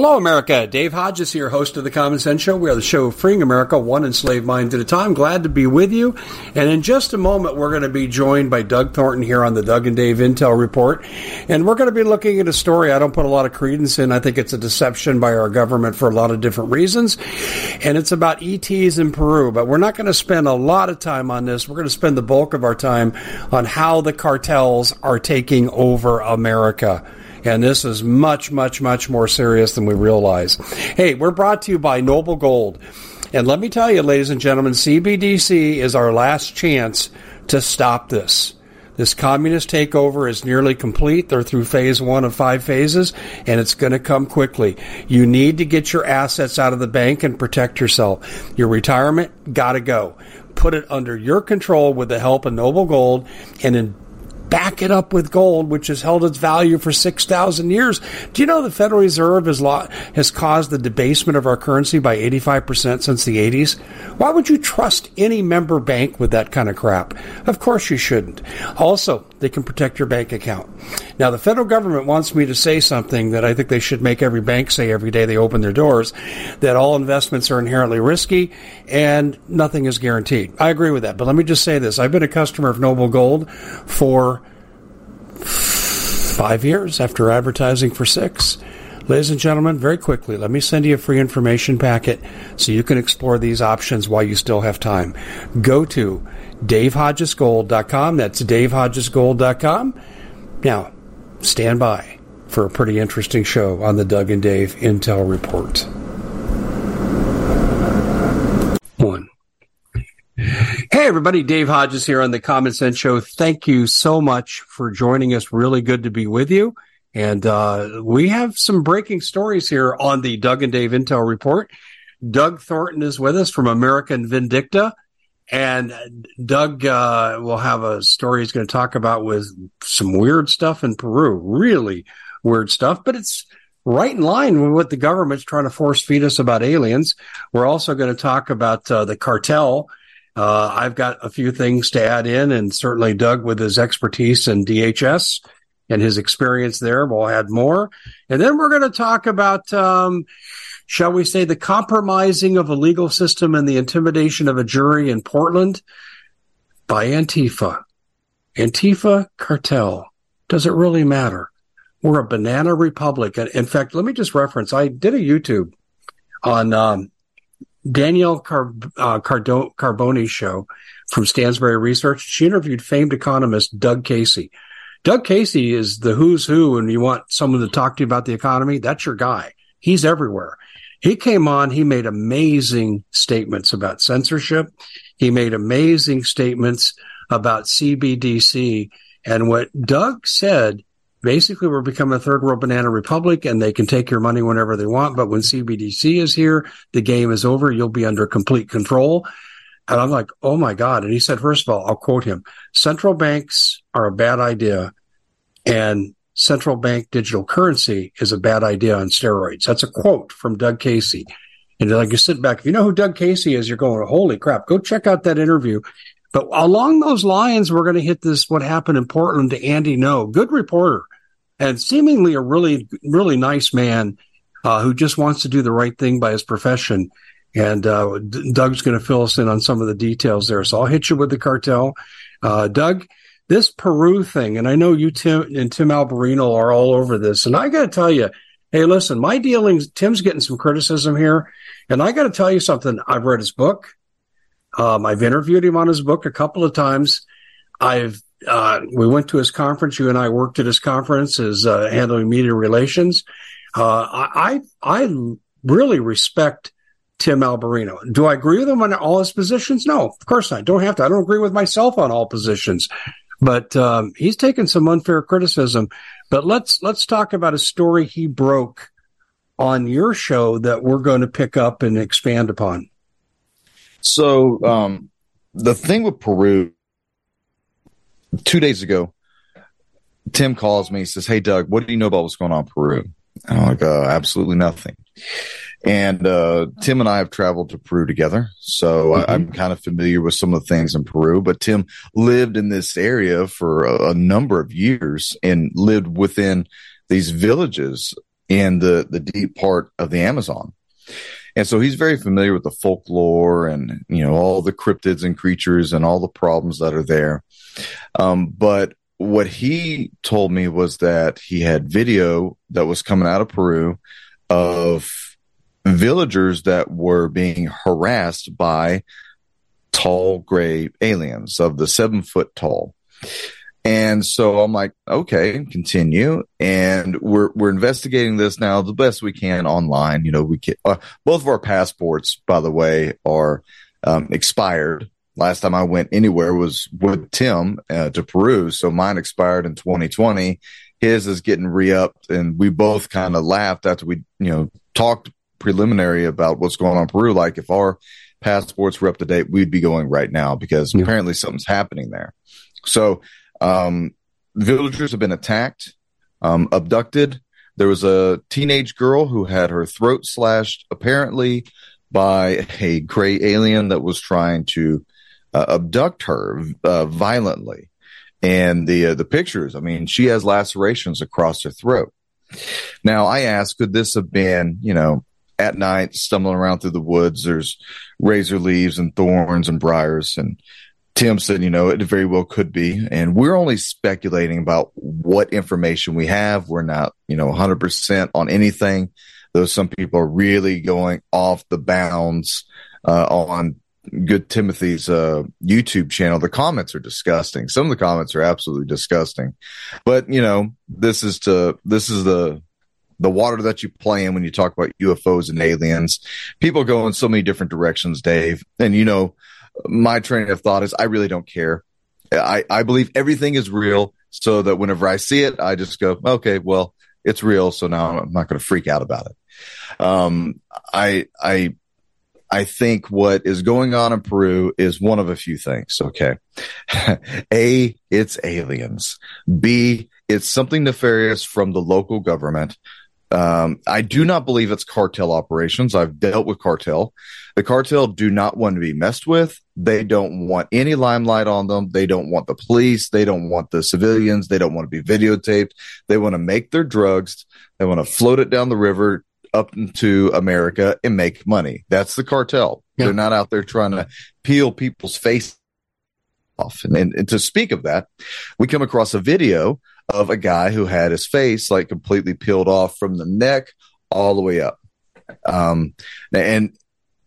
Hello, America. Dave Hodges here, host of the Common Sense Show. We are the show freeing America one enslaved mind at a time. Glad to be with you. And in just a moment, we're going to be joined by Doug Thornton here on the Doug and Dave Intel Report. And we're going to be looking at a story I don't put a lot of credence in. I think it's a deception by our government for a lot of different reasons. And it's about ETs in Peru. But we're not going to spend a lot of time on this. We're going to spend the bulk of our time on how the cartels are taking over America. And this is much, much, much more serious than we realize. Hey, we're brought to you by Noble Gold. And let me tell you, ladies and gentlemen, CBDC is our last chance to stop this. This communist takeover is nearly complete. They're through phase one of five phases, and it's going to come quickly. You need to get your assets out of the bank and protect yourself. Your retirement, got to go. Put it under your control with the help of Noble Gold and in back it up with gold, which has held its value for 6,000 years. Do you know the Federal Reserve has, lo- has caused the debasement of our currency by 85% since the 80s? Why would you trust any member bank with that kind of crap? Of course you shouldn't. Also, they can protect your bank account. Now, the federal government wants me to say something that I think they should make every bank say every day they open their doors that all investments are inherently risky and nothing is guaranteed. I agree with that. But let me just say this I've been a customer of Noble Gold for five years after advertising for six. Ladies and gentlemen, very quickly, let me send you a free information packet so you can explore these options while you still have time. Go to davehodgesgold.com. That's davehodgesgold.com. Now, stand by for a pretty interesting show on the Doug and Dave Intel Report. One. Hey, everybody. Dave Hodges here on the Common Sense Show. Thank you so much for joining us. Really good to be with you. And uh, we have some breaking stories here on the Doug and Dave Intel Report. Doug Thornton is with us from American Vindicator. And Doug uh, will have a story he's going to talk about with some weird stuff in Peru. Really weird stuff, but it's right in line with what the government's trying to force feed us about aliens. We're also going to talk about uh, the cartel. Uh, I've got a few things to add in, and certainly Doug, with his expertise in DHS and his experience there, will add more. And then we're going to talk about um, shall we say, the compromising of a legal system and the intimidation of a jury in Portland by Antifa. Antifa cartel. Does it really matter? We're a banana republic. In fact, let me just reference. I did a YouTube on um, Danielle Car- uh, Cardo- Carboni's show from Stansberry Research. She interviewed famed economist Doug Casey. Doug Casey is the who's who, and you want someone to talk to you about the economy. That's your guy. He's everywhere. He came on, he made amazing statements about censorship. He made amazing statements about CBDC. And what Doug said, basically, we're becoming a third world banana republic and they can take your money whenever they want. But when CBDC is here, the game is over. You'll be under complete control. And I'm like, oh my God. And he said, first of all, I'll quote him central banks are a bad idea. And central bank digital currency is a bad idea on steroids. That's a quote from Doug Casey. And like you sit back, if you know who Doug Casey is, you're going, holy crap, go check out that interview. But along those lines, we're going to hit this, what happened in Portland to Andy Ngo, good reporter and seemingly a really, really nice man, uh, who just wants to do the right thing by his profession. And, uh, Doug's going to fill us in on some of the details there. So I'll hit you with the cartel. Uh, Doug, this Peru thing, and I know you, Tim, and Tim Alberino are all over this. And I got to tell you, hey, listen, my dealings, Tim's getting some criticism here. And I got to tell you something. I've read his book. Um, I've interviewed him on his book a couple of times. I've, uh, we went to his conference. You and I worked at his conference as uh, handling media relations. Uh, I, I really respect Tim Alberino. Do I agree with him on all his positions? No, of course not. Don't have to. I don't agree with myself on all positions, but um, he's taken some unfair criticism. But let's let's talk about a story he broke on your show that we're going to pick up and expand upon. So um, the thing with Peru, two days ago, Tim calls me. He says, "Hey, Doug, what do you know about what's going on in Peru?" I'm like, uh, "Absolutely nothing." And uh, Tim and I have traveled to Peru together, so mm-hmm. I, am kind of familiar with some of the things in Peru. But Tim lived in this area for a, a number of years and lived within these villages in the the deep part of the Amazon. And so he's very familiar with the folklore and you know all the cryptids and creatures and all the problems that are there. Um, but what he told me was that he had video that was coming out of Peru of villagers that were being harassed by tall gray aliens of the seven foot tall. And so I'm like, okay, continue. And we're, we're investigating this now the best we can online. You know, we can, uh, both of our passports, by the way, are um, expired. Last time I went anywhere was with Tim uh, to Peru. So mine expired in 2020. His is getting re upped. And we both kind of laughed after we, you know, talked preliminary about what's going on in Peru. Like if our passports were up to date, we'd be going right now because yeah. apparently something's happening there. So, um, villagers have been attacked, um, abducted. There was a teenage girl who had her throat slashed, apparently by a gray alien that was trying to uh, abduct her uh, violently. And the uh, the pictures, I mean, she has lacerations across her throat. Now, I asked, could this have been, you know, at night stumbling around through the woods. There's razor leaves and thorns and briars. And Tim said, you know, it very well could be. And we're only speculating about what information we have. We're not, you know, 100% on anything, though some people are really going off the bounds uh, on good Timothy's uh, YouTube channel. The comments are disgusting. Some of the comments are absolutely disgusting. But, you know, this is to, this is the, the water that you play in when you talk about UFOs and aliens. People go in so many different directions, Dave. And you know, my train of thought is I really don't care. I, I believe everything is real so that whenever I see it, I just go, okay, well, it's real. So now I'm not going to freak out about it. Um, I, I, I think what is going on in Peru is one of a few things. Okay. a, it's aliens. B, it's something nefarious from the local government. Um, I do not believe it's cartel operations. I've dealt with cartel. The cartel do not want to be messed with. They don't want any limelight on them. They don't want the police. They don't want the civilians. They don't want to be videotaped. They want to make their drugs. They want to float it down the river up into America and make money. That's the cartel. Yeah. They're not out there trying to peel people's face off. And, and, and to speak of that, we come across a video of a guy who had his face like completely peeled off from the neck all the way up. Um, and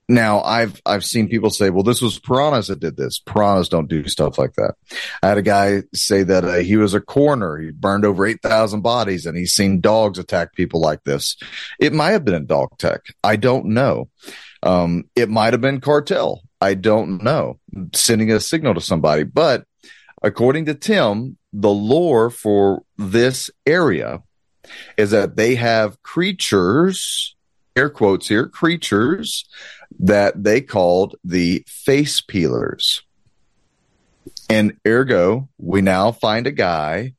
now I've I've seen people say, "Well, this was piranhas that did this. Piranhas don't do stuff like that." I had a guy say that uh, he was a coroner. He burned over eight thousand bodies, and he's seen dogs attack people like this. It might have been a dog tech. I don't know. Um, it might have been cartel. I don't know. Sending a signal to somebody, but according to Tim, the lore for this area is that they have creatures, air quotes here, creatures that they called the face peelers. And ergo, we now find a guy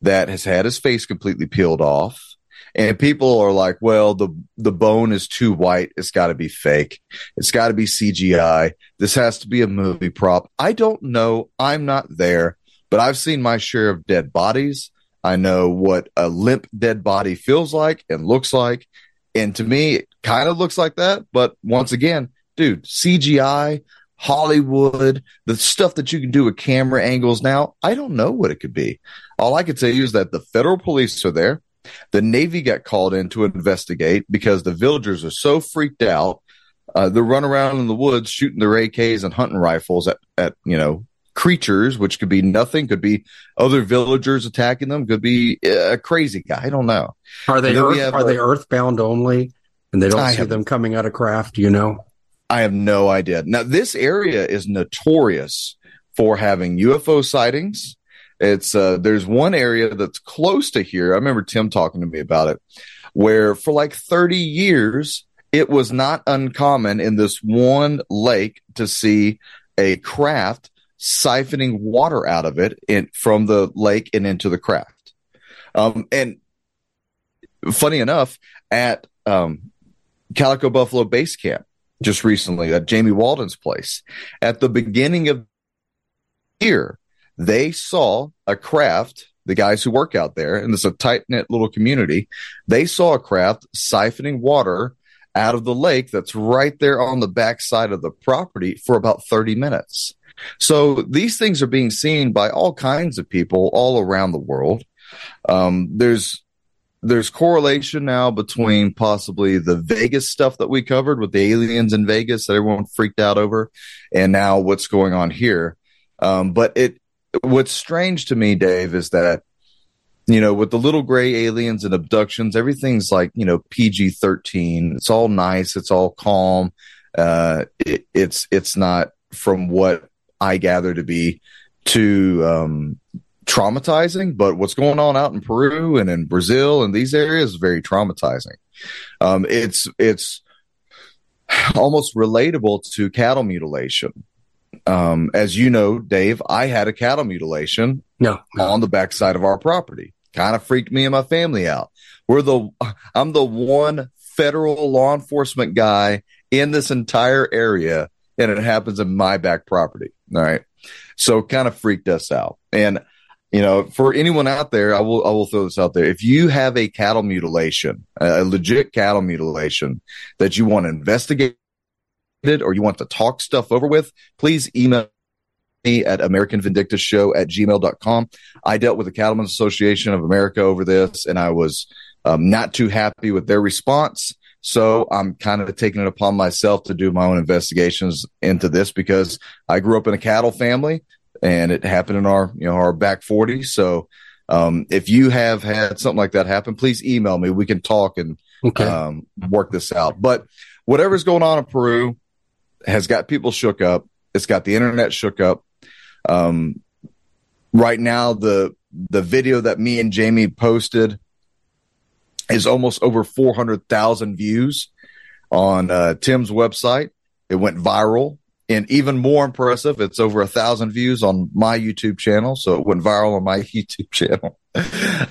that has had his face completely peeled off. And people are like, well, the, the bone is too white. It's got to be fake. It's got to be CGI. This has to be a movie prop. I don't know. I'm not there but I've seen my share of dead bodies. I know what a limp dead body feels like and looks like. And to me, it kind of looks like that. But once again, dude, CGI, Hollywood, the stuff that you can do with camera angles now, I don't know what it could be. All I can tell you is that the federal police are there. The Navy got called in to investigate because the villagers are so freaked out. Uh, they run around in the woods shooting their AKs and hunting rifles at, at, you know, creatures, which could be nothing, could be other villagers attacking them, could be a crazy guy. I don't know. Are they earth, have, are they earthbound only, and they don't I see have, them coming out of craft? You know, I have no idea. Now, this area is notorious for having UFO sightings. It's uh, there's one area that's close to here. I remember Tim talking to me about it, where for like 30 years it was not uncommon in this one lake to see a craft siphoning water out of it in, from the lake and into the craft. Um, and funny enough, at um, Calico Buffalo Base Camp just recently at Jamie Walden's place, at the beginning of the year, they saw a craft. The guys who work out there, and it's a tight knit little community, they saw a craft siphoning water out of the lake that's right there on the backside of the property for about 30 minutes. So these things are being seen by all kinds of people all around the world. Um, there's there's correlation now between possibly the Vegas stuff that we covered with the aliens in Vegas that everyone freaked out over, and now what's going on here. Um, but it what's strange to me, Dave, is that you know with the little gray aliens and abductions, everything's like you know PG thirteen. It's all nice. It's all calm. Uh, it, it's it's not from what I gather to be too um, traumatizing. But what's going on out in Peru and in Brazil and these areas is very traumatizing. Um, it's it's almost relatable to cattle mutilation. Um, as you know, Dave, I had a cattle mutilation no, no. on the backside of our property. Kind of freaked me and my family out. We're the I'm the one federal law enforcement guy in this entire area, and it happens in my back property. All right. So kind of freaked us out. And, you know, for anyone out there, I will, I will throw this out there. If you have a cattle mutilation, a legit cattle mutilation that you want to investigate or you want to talk stuff over with, please email me at American Vindicator Show at gmail.com. I dealt with the Cattlemen's Association of America over this and I was um, not too happy with their response. So I'm kind of taking it upon myself to do my own investigations into this because I grew up in a cattle family and it happened in our, you know, our back 40. So, um, if you have had something like that happen, please email me. We can talk and, okay. um, work this out. But whatever's going on in Peru has got people shook up. It's got the internet shook up. Um, right now, the, the video that me and Jamie posted is almost over 400,000 views on uh, Tim's website. It went viral. And even more impressive, it's over a thousand views on my YouTube channel. So it went viral on my YouTube channel.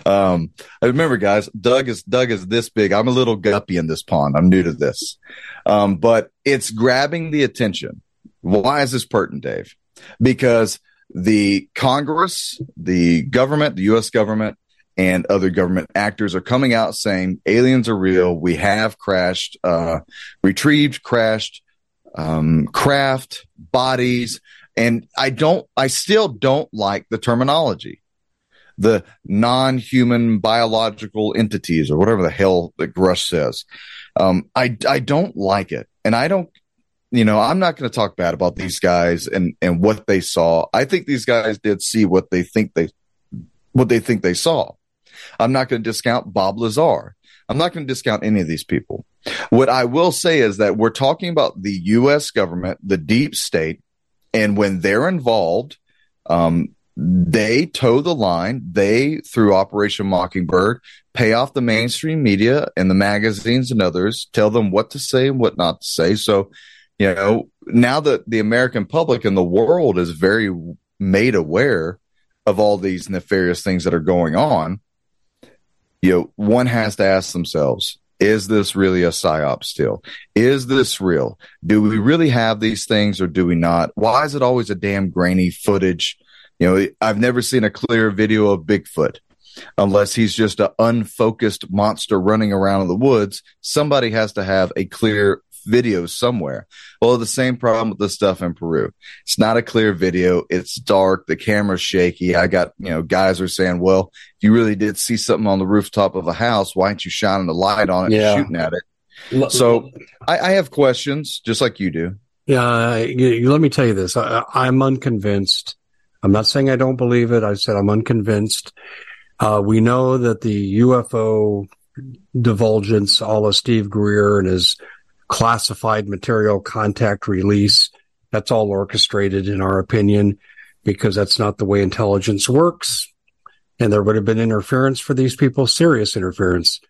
um, I remember guys, Doug is, Doug is this big. I'm a little guppy in this pond. I'm new to this. Um, but it's grabbing the attention. Why is this pertinent, Dave? Because the Congress, the government, the U.S. government and other government actors are coming out saying aliens are real. We have crashed, uh, retrieved, crashed, um, craft, bodies. And I don't, I still don't like the terminology, the non-human biological entities or whatever the hell that Grusch says. Um, I, I don't like it. And I don't, you know, I'm not going to talk bad about these guys and, and what they saw. I think these guys did see what they think they, what they think they saw. I'm not going to discount Bob Lazar. I'm not going to discount any of these people. What I will say is that we're talking about the U.S. government, the deep state, and when they're involved, um, they toe the line. They, through Operation Mockingbird, pay off the mainstream media and the magazines and others, tell them what to say and what not to say. So, you know, now that the American public and the world is very made aware of all these nefarious things that are going on, you know, one has to ask themselves, is this really a psyop still? Is this real? Do we really have these things or do we not? Why is it always a damn grainy footage? You know, I've never seen a clear video of Bigfoot unless he's just an unfocused monster running around in the woods. Somebody has to have a clear videos somewhere. Well, the same problem with the stuff in Peru. It's not a clear video. It's dark. The camera's shaky. I got, you know, guys are saying, well, if you really did see something on the rooftop of a house, why aren't you shining the light on it yeah. and shooting at it? So I, I have questions just like you do. Yeah. You, let me tell you this. I, I'm unconvinced. I'm not saying I don't believe it. I said I'm unconvinced. Uh, we know that the UFO divulgence, all of Steve Greer and his classified material contact release. That's all orchestrated, in our opinion, because that's not the way intelligence works. And there would have been interference for these people, serious interference.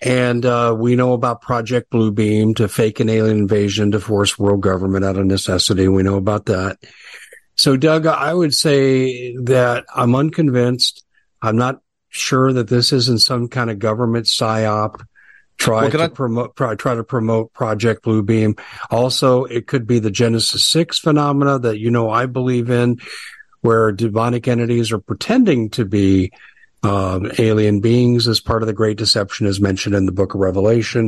And uh, we know about Project Bluebeam to fake an alien invasion to force world government out of necessity. We know about that. So, Doug, I would say that I'm unconvinced. I'm not sure that this isn't some kind of government psyop. Try well, to I- promote, try, try to promote Project Bluebeam. Also, it could be the Genesis 6 phenomena that, you know, I believe in, where demonic entities are pretending to be um, alien beings as part of the Great Deception, as mentioned in the book of Revelation.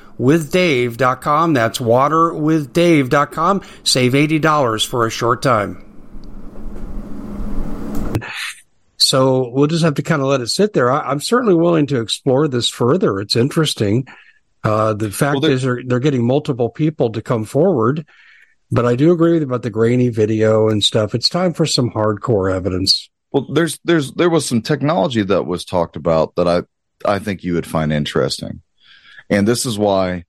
waterwithdave.com. That's waterwithdave.com. Save $80 for a short time. So we'll just have to kind of let it sit there. I, am certainly willing to explore this further. It's interesting. Uh, the fact well, is, they're, they're getting multiple people to come forward, but I do agree with about the grainy video and stuff. It's time for some hardcore evidence. Well, there's there's there was some technology that was talked about that I I think you would find interesting. And this is why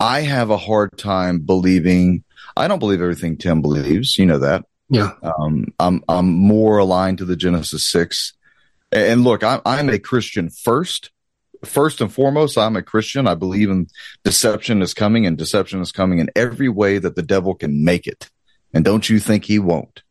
I have a hard time believing. I don't believe everything Tim believes. You know that. Yeah. Um, I'm I'm more aligned to the Genesis six. And look, I'm I'm a Christian first. First and foremost, I'm a Christian. I believe in deception is coming, and deception is coming in every way that the devil can make it. And don't you think he won't?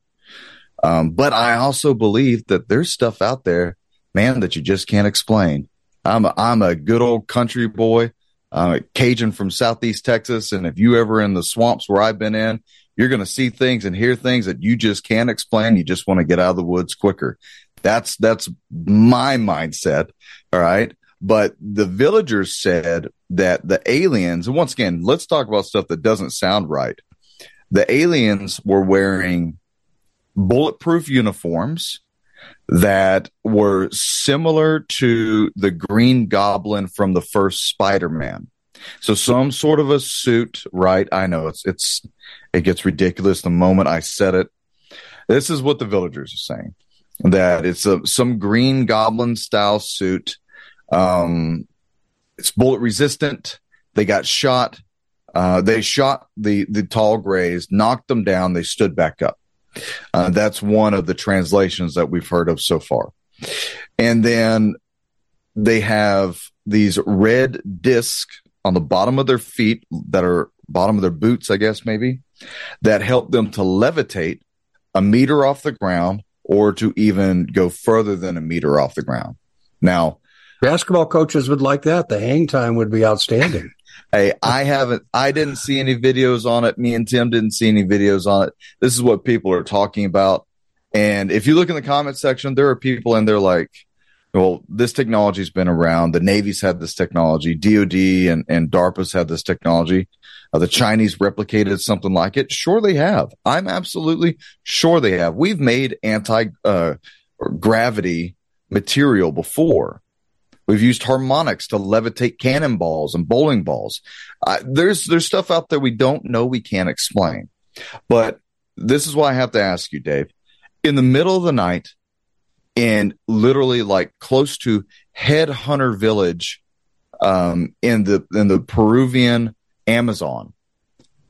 Um, but I also believe that there's stuff out there, man, that you just can't explain. I'm a, I'm a good old country boy. I'm a Cajun from Southeast Texas. And if you ever in the swamps where I've been in, you're going to see things and hear things that you just can't explain. You just want to get out of the woods quicker. That's, that's my mindset. All right. But the villagers said that the aliens, and once again, let's talk about stuff that doesn't sound right. the aliens were wearing bulletproof uniforms that were similar to the Green Goblin from the first Spider-Man. So some sort of a suit, right? I know it's it's it gets ridiculous the moment I said it. This is what the villagers are saying that it's a some Green Goblin style suit. Um, it's bullet resistant. They got shot. Uh, they shot the the tall grays, knocked them down. They stood back up. Uh, that's one of the translations that we've heard of so far. And then they have these red discs on the bottom of their feet that are bottom of their boots, I guess, maybe, that help them to levitate a meter off the ground or to even go further than a meter off the ground. Now, basketball coaches would like that. The hang time would be outstanding. Hey, I haven't, I didn't see any videos on it. Me and Tim didn't see any videos on it. This is what people are talking about. And if you look in the comment section, there are people and they're like, well, this technology's been around. The Navy's had this technology. DOD and, and DARPA's had this technology. Uh, the Chinese replicated something like it. Sure, they have. I'm absolutely sure they have. We've made anti uh, gravity material before. We've used harmonics to levitate cannonballs and bowling balls. Uh, there's there's stuff out there we don't know, we can't explain. But this is why I have to ask you, Dave. In the middle of the night, in literally like close to Headhunter Village, um, in the in the Peruvian Amazon,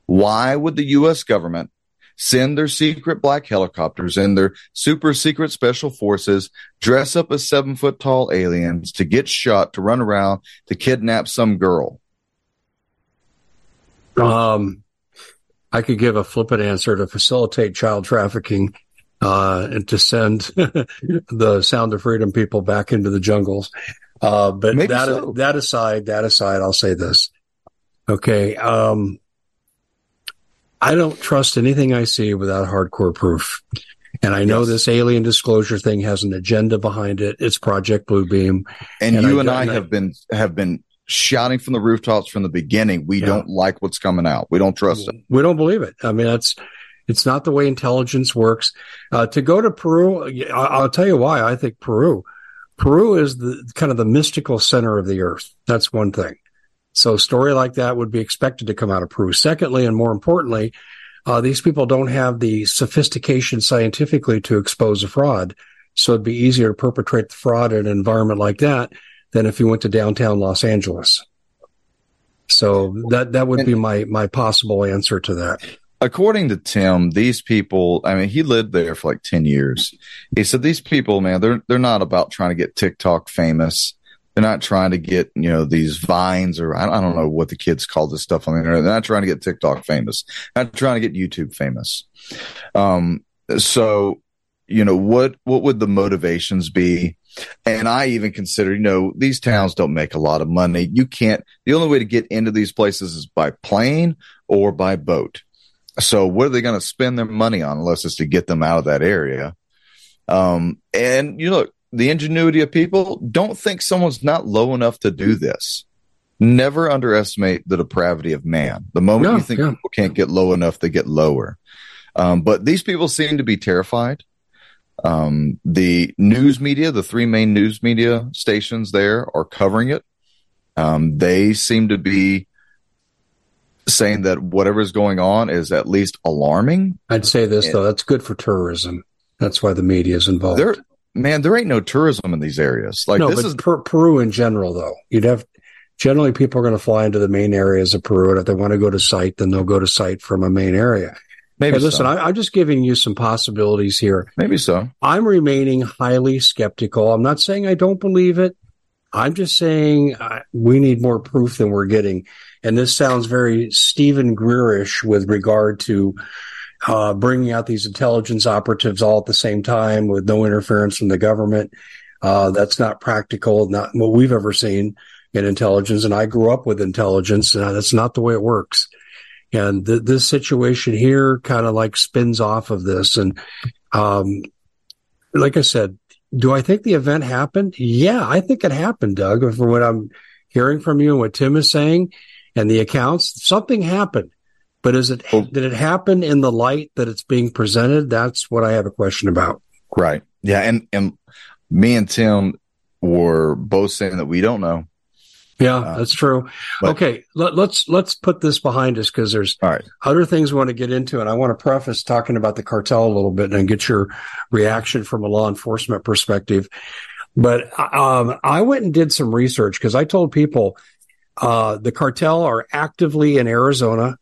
why would the U.S. government send their secret black helicopters and their super secret special forces, dress up as seven foot tall aliens to get shot, to run around, to kidnap some girl? Um, I could give a flippant answer to facilitate child trafficking uh, and to send the Sound of Freedom people back into the jungles. Uh, but Maybe that so. that aside, that aside, I'll say this. Okay, um, I don't trust anything I see without hardcore proof. And I know yes. this alien disclosure thing has an agenda behind it. It's Project Bluebeam. And, and you I, and I have been have been shouting from the rooftops from the beginning. We yeah. don't like what's coming out. We don't trust it. We don't believe it. I mean, that's it's not the way intelligence works. Uh, to go to Peru, I'll tell you why. I think Peru, Peru is the kind of the mystical center of the earth. That's one thing. So a story like that would be expected to come out of Peru. Secondly, and more importantly, uh, these people don't have the sophistication scientifically to expose a fraud. So it'd be easier to perpetrate the fraud in an environment like that than if you went to downtown Los Angeles. So that that would be my my possible answer to that. According to Tim, these people, I mean, he lived there for like 10 years. He said these people, man, they're they're not about trying to get TikTok famous. They're not trying to get, you know, these vines or I, don't know what the kids call this stuff on the internet. They're not trying to get TikTok famous. They're not trying to get YouTube famous. Um, so, you know, what, what would the motivations be? And I even consider, you know, these towns don't make a lot of money. You can't, the only way to get into these places is by plane or by boat. So what are they going to spend their money on unless it's to get them out of that area? Um, and you know, the ingenuity of people, don't think someone's not low enough to do this. Never underestimate the depravity of man. The moment no, you think yeah. people can't get low enough, they get lower. Um, but these people seem to be terrified. Um, the news media, the three main news media stations there are covering it. Um, they seem to be saying that whatever is going on is at least alarming. I'd say this and, though, that's good for tourism. That's why the media is involved. There, man, there ain't no tourism in these areas. Like no, this is per- Peru in general, though. You'd have generally people are going to fly into the main areas of Peru, and if they want to go to site, then they'll go to site from a main area. Maybe hey, listen, so. I, am just giving you some possibilities here. Maybe so. I'm remaining highly skeptical. I'm not saying I don't believe it. I'm just saying uh, we need more proof than we're getting. And this sounds very Stephen Greerish with regard to uh, bringing out these intelligence operatives all at the same time with no interference from the government. Uh, that's not practical, not what we've ever seen in intelligence. And I grew up with intelligence. Uh, that's not the way it works. And th- this situation here kind of like spins off of this. And, um, like I said, do I think the event happened? Yeah, I think it happened, Doug. From what I'm hearing from you and what Tim is saying and the accounts, something happened. But is it Well- did it happen in the light that it's being presented? That's what I have a question about. Right. Yeah. And, and me and Tim were both saying that we don't know. Yeah, Uh, that's true. but- okay, let, let's let's put this behind us because there's right. other things we want to get into, and I want to preface talking about the cartel a little bit and get your reaction from a law enforcement perspective. But um, I went and did some research because I told people uh, the cartel are actively in Arizona.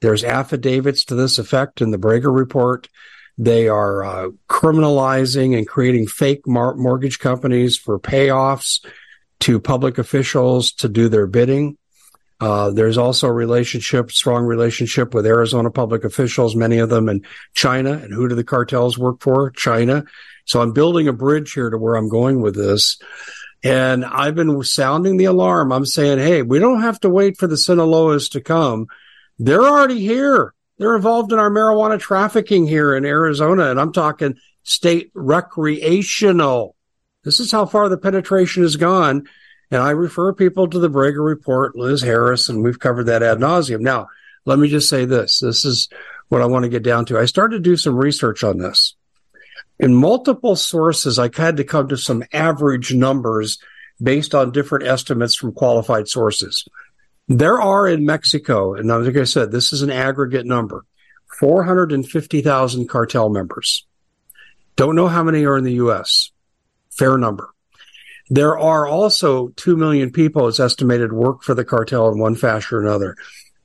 There's affidavits to this effect in the Breger report. They are uh, criminalizing and creating fake mar- mortgage companies for payoffs to public officials to do their bidding. Uh, there's also a relationship, strong relationship with Arizona public officials, many of them in China. And who do the cartels work for? China. So I'm building a bridge here to where I'm going with this. And I've been sounding the alarm. I'm saying, hey, we don't have to wait for the Sinaloas to come. They're already here. They're involved in our marijuana trafficking here in Arizona. And I'm talking state recreational. This is how far the penetration has gone. And I refer people to the Breger report, Liz Harris, and we've covered that ad nauseum. Now, let me just say this. This is what I want to get down to. I started to do some research on this. In multiple sources, I had to come to some average numbers based on different estimates from qualified sources. There are in Mexico, and like I said, this is an aggregate number, 450,000 cartel members. Don't know how many are in the U.S. Fair number. There are also 2 million people, it's estimated, work for the cartel in one fashion or another.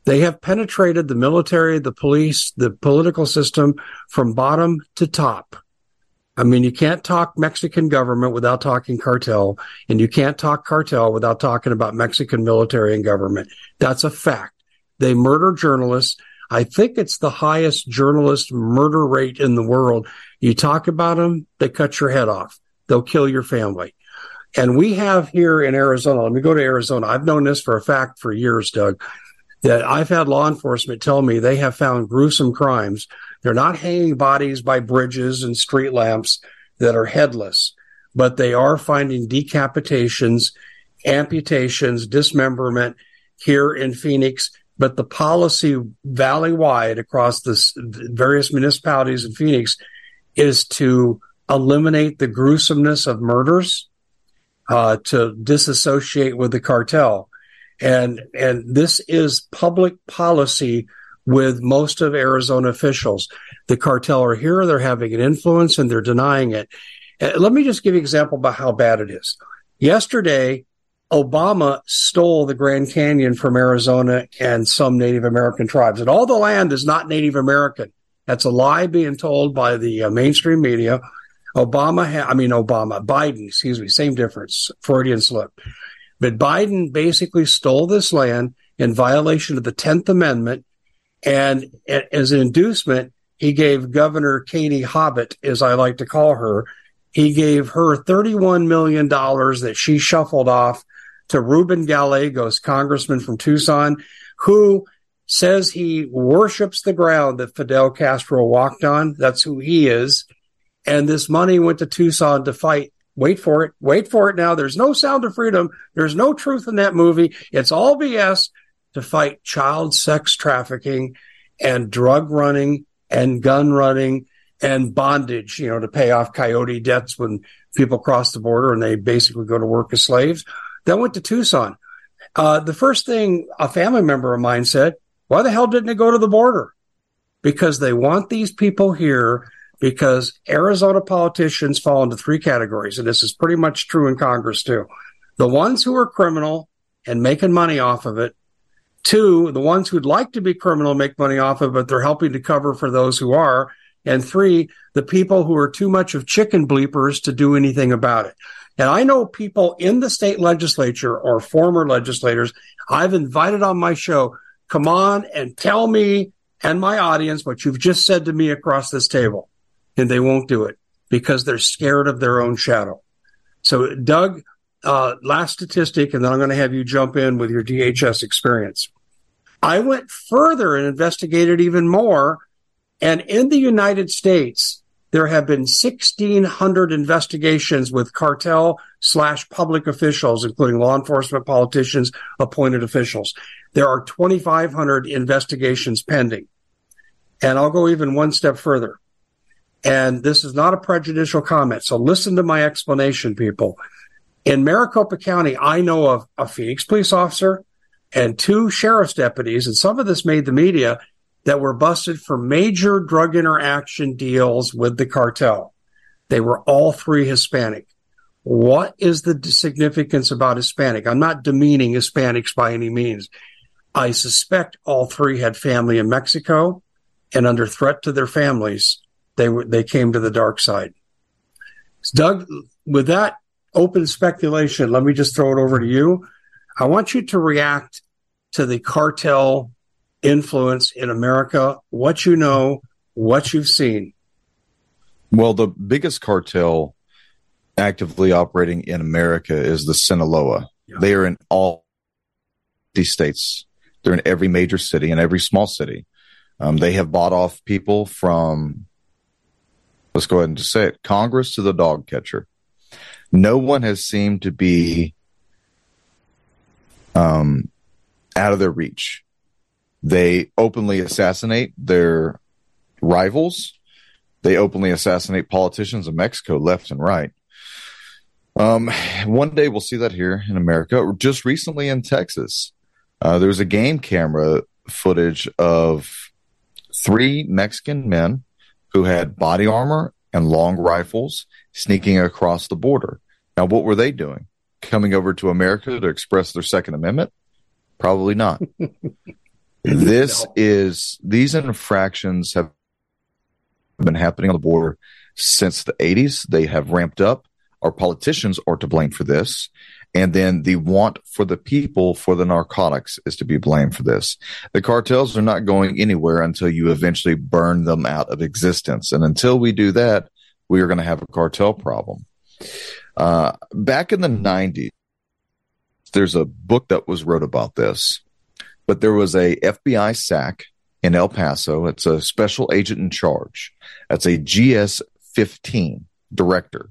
They have penetrated the military, the police, the political system from bottom to top. I mean, you can't talk Mexican government without talking cartel, and you can't talk cartel without talking about Mexican military and government. That's a fact. They murder journalists. I think it's the highest journalist murder rate in the world. You talk about them, they cut your head off. They'll kill your family. And we have here in Arizona, let me go to Arizona. I've known this for a fact for years, Doug, that I've had law enforcement tell me they have found gruesome crimes. They're not hanging bodies by bridges and street lamps that are headless, but they are finding decapitations, amputations, dismemberment here in Phoenix. But the policy valley wide across the various municipalities in Phoenix is to eliminate the gruesomeness of murders, uh, to disassociate with the cartel. And, and this is public policy with most of Arizona officials. The cartel are here. They're having an influence and they're denying it. Uh, let me just give you an example about how bad it is. Yesterday, Obama stole the Grand Canyon from Arizona and some Native American tribes. And all the land is not Native American. That's a lie being told by the uh, mainstream media. Obama, ha- I mean, Obama, Biden, excuse me, same difference, Freudian slip. But Biden basically stole this land in violation of the 10th Amendment. And as an inducement, he gave Governor Katie Hobbit, as I like to call her, he gave her $31 million that she shuffled off to Ruben Gallegos, congressman from Tucson, who says he worships the ground that Fidel Castro walked on. That's who he is. And this money went to Tucson to fight. Wait for it. Wait for it now. There's no sound of freedom. There's no truth in that movie. It's all BS to fight child sex trafficking and drug running and gun running and bondage, you know, to pay off coyote debts when people cross the border and they basically go to work as slaves. That went to Tucson. Uh, the first thing a family member of mine said, why the hell didn't it go to the border? Because they want these people here because Arizona politicians fall into three categories. And this is pretty much true in Congress too. The ones who are criminal and making money off of it. Two, the ones who'd like to be criminal make money off of it, but they're helping to cover for those who are. And three, the people who are too much of chicken bleepers to do anything about it. And I know people in the state legislature or former legislators I've invited on my show, come on and tell me and my audience what you've just said to me across this table. And they won't do it because they're scared of their own shadow. So, Doug, uh, last statistic, and then I'm going to have you jump in with your DHS experience. I went further and investigated even more. And in the United States, there have been 1,600 investigations with cartel slash public officials, including law enforcement, politicians, appointed officials. There are 2,500 investigations pending. And I'll go even one step further. And this is not a prejudicial comment. So listen to my explanation, people. In Maricopa County, I know of a Phoenix police officer and two sheriff's deputies, and some of this made the media that were busted for major drug interaction deals with the cartel. They were all three Hispanic. What is the significance about Hispanic? I'm not demeaning Hispanics by any means. I suspect all three had family in Mexico and under threat to their families, they were, they came to the dark side. Doug, with that open speculation, let me just throw it over to you. I want you to react to the cartel influence in America, what you know, what you've seen. Well, the biggest cartel actively operating in America is the Sinaloa. Yeah. They are in all these states. They're in every major city and every small city. Um, they have bought off people from, let's go ahead and just say it, Congress to the dog catcher. No one has seemed to be um, out of their reach. They openly assassinate their rivals. They openly assassinate politicians in Mexico left and right. Um, one day we'll see that here in America. Just recently in Texas, uh, there was a game camera footage of three Mexican men who had body armor and long rifles sneaking across the border. Now, what were they doing? Coming over to America to express their Second Amendment? Probably not. this no. is, these infractions have been happening on the border since the 80s. They have ramped up. Our politicians are to blame for this. And then the want for the people for the narcotics is to be blamed for this. The cartels are not going anywhere until you eventually burn them out of existence. And until we do that, we are going to have a cartel problem. Uh, back in the 90s, there's a book that was wrote about this, but there was a FBI SAC in El Paso. It's a special agent in charge. That's a GS 15 director.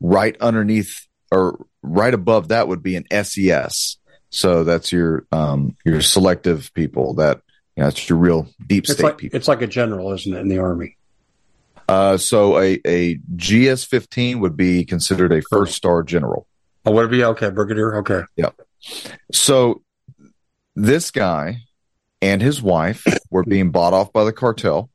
Right underneath or right above that would be an SES. So that's your um, your selective people. That you know, that's your real deep state it's like, people. It's like a general, isn't it, in the army? Uh, so a a GS fifteen would be considered a first star general. Oh, would be okay, brigadier? Okay. Yeah. So this guy and his wife were being bought off by the cartel.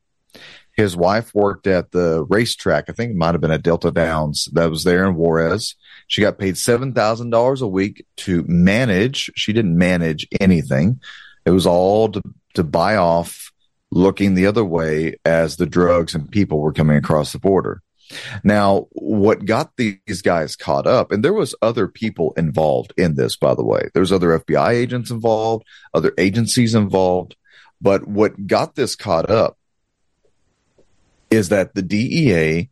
His wife worked at the racetrack. I think it might have been at Delta Downs that was there in Juarez. She got paid $7,000 a week to manage. She didn't manage anything. It was all to, to buy off looking the other way as the drugs and people were coming across the border. Now, what got these guys caught up, and there was other people involved in this, by the way. There's other FBI agents involved, other agencies involved. But what got this caught up is that the DEA,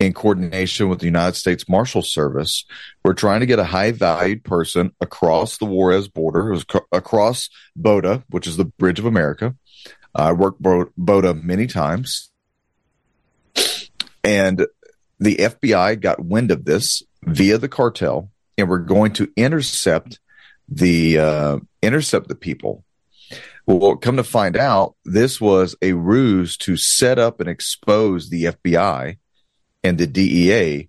in coordination with the United States Marshal Service, were trying to get a high valued person across the Juarez border, across BOTA, which is the Bridge of America. I worked BOTA many times. And the FBI got wind of this via the cartel and we're going to intercept the uh, intercept the people well, come to find out, this was a ruse to set up and expose the FBI and the DEA.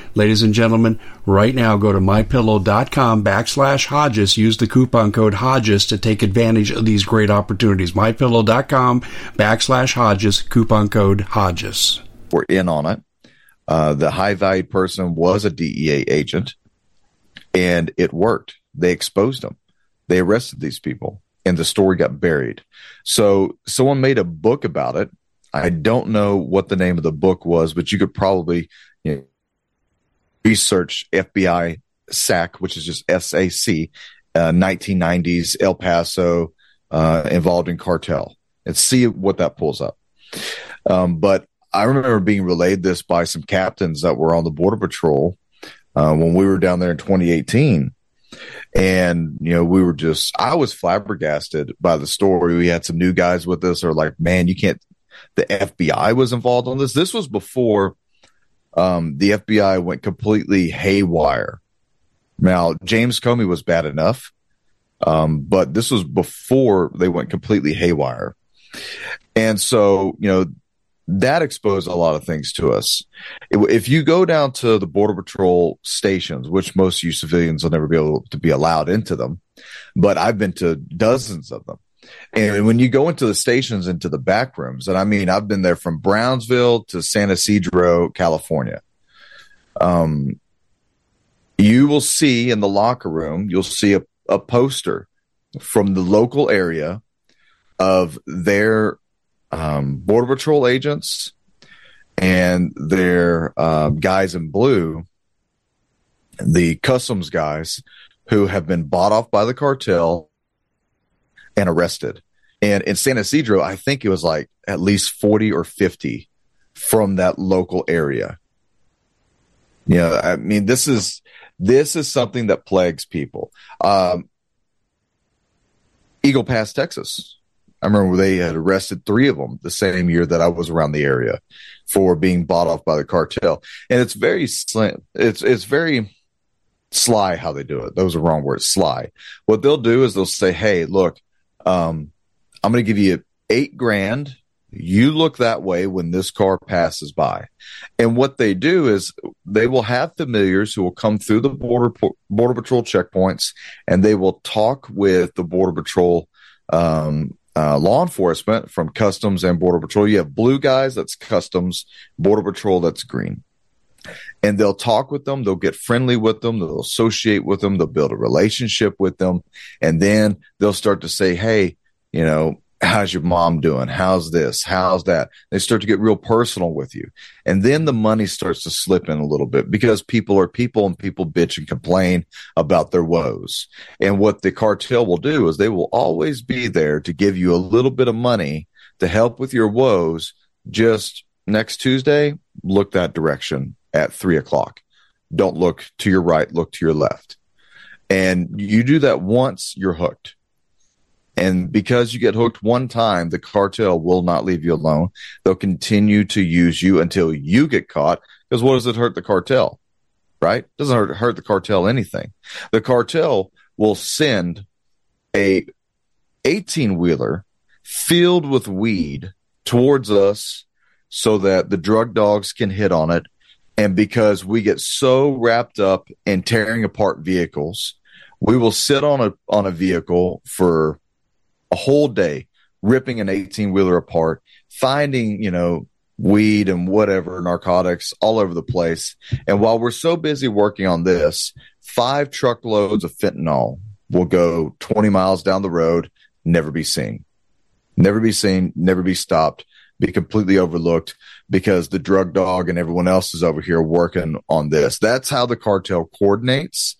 Ladies and gentlemen, right now go to mypillow.com backslash Hodges. Use the coupon code Hodges to take advantage of these great opportunities. Mypillow.com backslash Hodges, coupon code Hodges. We're in on it. Uh, the high valued person was a DEA agent and it worked. They exposed them. They arrested these people and the story got buried. So someone made a book about it. I don't know what the name of the book was, but you could probably you know, research FBI SAC, which is just SAC, uh, 1990s El Paso, uh, involved in cartel. and see what that pulls up. Um, but I remember being relayed this by some captains that were on the border patrol uh, when we were down there in 2018. And, you know, we were just, I was flabbergasted by the story. We had some new guys with us or like, man, you can't, the FBI was involved on this. This was before um, the FBI went completely haywire. Now, James Comey was bad enough, um, but this was before they went completely haywire. And so, you know, that exposed a lot of things to us. If you go down to the Border Patrol stations, which most you civilians will never be able to be allowed into them, but I've been to dozens of them. And when you go into the stations, into the back rooms, and I mean, I've been there from Brownsville to San Ysidro, California. Um, you will see in the locker room, you'll see a, a poster from the local area of their um, border patrol agents and their uh, guys in blue, the customs guys who have been bought off by the cartel and arrested. And in San Ysidro, I think it was like at least 40 or 50 from that local area. Yeah, I mean, this is this is something that plagues people. Um, Eagle Pass, Texas. I remember they had arrested three of them the same year that I was around the area for being bought off by the cartel. And it's very slim. It's, it's very sly how they do it. Those are wrong words, sly. What they'll do is they'll say, Hey, look, um, I'm going to give you eight grand. You look that way when this car passes by. And what they do is they will have familiars who will come through the border, border patrol checkpoints and they will talk with the border patrol, um, uh, law enforcement from customs and border patrol. You have blue guys, that's customs, border patrol, that's green. And they'll talk with them. They'll get friendly with them. They'll associate with them. They'll build a relationship with them. And then they'll start to say, Hey, you know, how's your mom doing? How's this? How's that? They start to get real personal with you. And then the money starts to slip in a little bit because people are people and people bitch and complain about their woes. And what the cartel will do is they will always be there to give you a little bit of money to help with your woes. Just next Tuesday, look that direction at three o'clock. Don't look to your right, look to your left. And you do that once, you're hooked and because you get hooked one time, the cartel will not leave you alone. They'll continue to use you until you get caught. Because what does it hurt the cartel? Right? Doesn't hurt, hurt the cartel anything. The cartel will send a 18 wheeler filled with weed towards us so that the drug dogs can hit on it. And because we get so wrapped up in tearing apart vehicles, we will sit on a on a vehicle for a whole day ripping an 18 wheeler apart, finding, you know, weed and whatever narcotics all over the place. And while we're so busy working on this, five truckloads of fentanyl will go 20 miles down the road, never be seen, never be seen, never be stopped, be completely overlooked because the drug dog and everyone else is over here working on this. That's how the cartel coordinates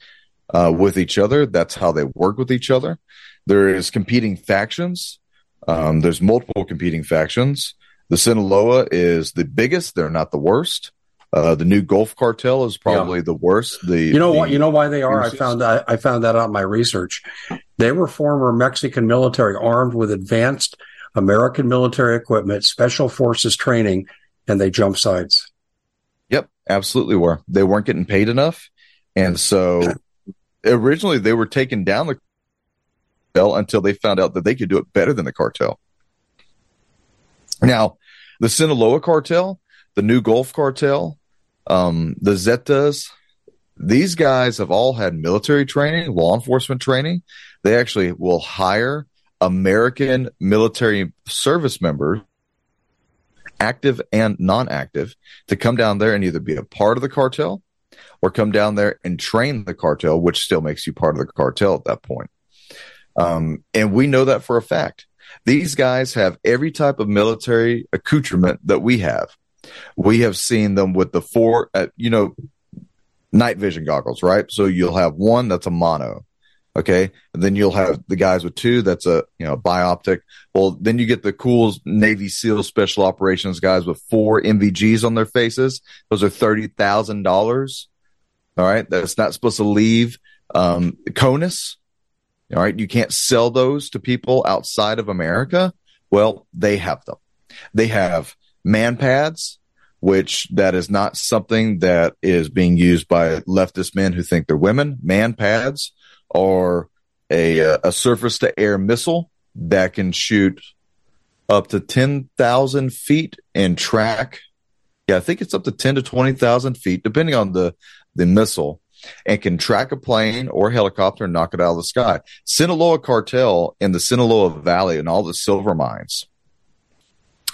uh, with each other. That's how they work with each other. There is competing factions. Um, there's multiple competing factions. The Sinaloa is the biggest. They're not the worst. Uh, the new Gulf cartel is probably yeah. the worst. The you know the, what you know why they are. I found I, I found that out in my research. They were former Mexican military armed with advanced American military equipment, special forces training, and they jump sides. Yep, absolutely were. They weren't getting paid enough, and so originally they were taking down the cartel until they found out that they could do it better than the cartel. Now, the Sinaloa cartel, the new Gulf cartel, um, the Zetas, these guys have all had military training, law enforcement training. They actually will hire American military service members, active and non active, to come down there and either be a part of the cartel or come down there and train the cartel, which still makes you part of the cartel at that point. Um, and we know that for a fact. These guys have every type of military accoutrement that we have. We have seen them with the four, uh, you know, night vision goggles, right? So you'll have one that's a mono. Okay. And then you'll have the guys with two. That's a, you know, bioptic. Well, then you get the cool Navy SEAL special operations guys with four NVGs on their faces. Those are $30,000. All right. That's not supposed to leave, um, CONUS. All right. You can't sell those to people outside of America. Well, they have them. They have man pads, which that is not something that is being used by leftist men who think they're women. Man pads are a, uh, a surface to air missile that can shoot up to 10,000 feet and track. Yeah, I think it's up to 10 to 20,000 feet, depending on the, the missile and can track a plane or helicopter and knock it out of the sky. Sinaloa cartel in the Sinaloa Valley and all the silver mines.